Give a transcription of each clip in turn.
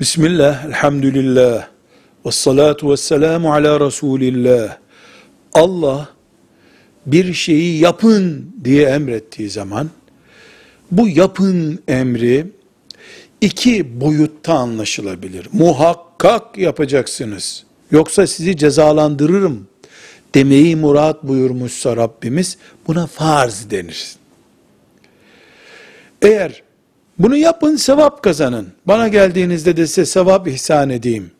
Bismillah, elhamdülillah, ve salatu ve selamu ala Resulillah. Allah bir şeyi yapın diye emrettiği zaman, bu yapın emri iki boyutta anlaşılabilir. Muhakkak yapacaksınız. Yoksa sizi cezalandırırım demeyi murat buyurmuşsa Rabbimiz buna farz denir. Eğer bunu yapın sevap kazanın. Bana geldiğinizde de size sevap ihsan edeyim.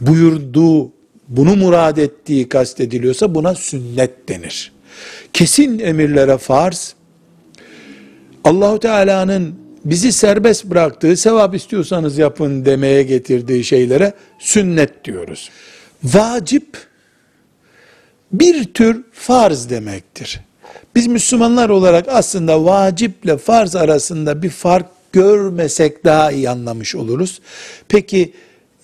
Buyurduğu, bunu murad ettiği kastediliyorsa buna sünnet denir. Kesin emirlere farz, Allahu Teala'nın bizi serbest bıraktığı, sevap istiyorsanız yapın demeye getirdiği şeylere sünnet diyoruz. Vacip, bir tür farz demektir. Biz Müslümanlar olarak aslında vaciple farz arasında bir fark görmesek daha iyi anlamış oluruz. Peki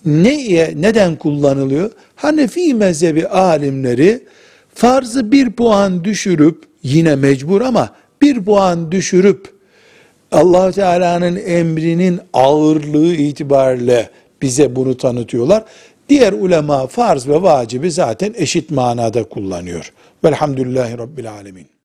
neye, neden kullanılıyor? Hanefi mezhebi alimleri farzı bir puan düşürüp yine mecbur ama bir puan düşürüp allah Teala'nın emrinin ağırlığı itibariyle bize bunu tanıtıyorlar. Diğer ulema farz ve vacibi zaten eşit manada kullanıyor. Velhamdülillahi Rabbil Alemin.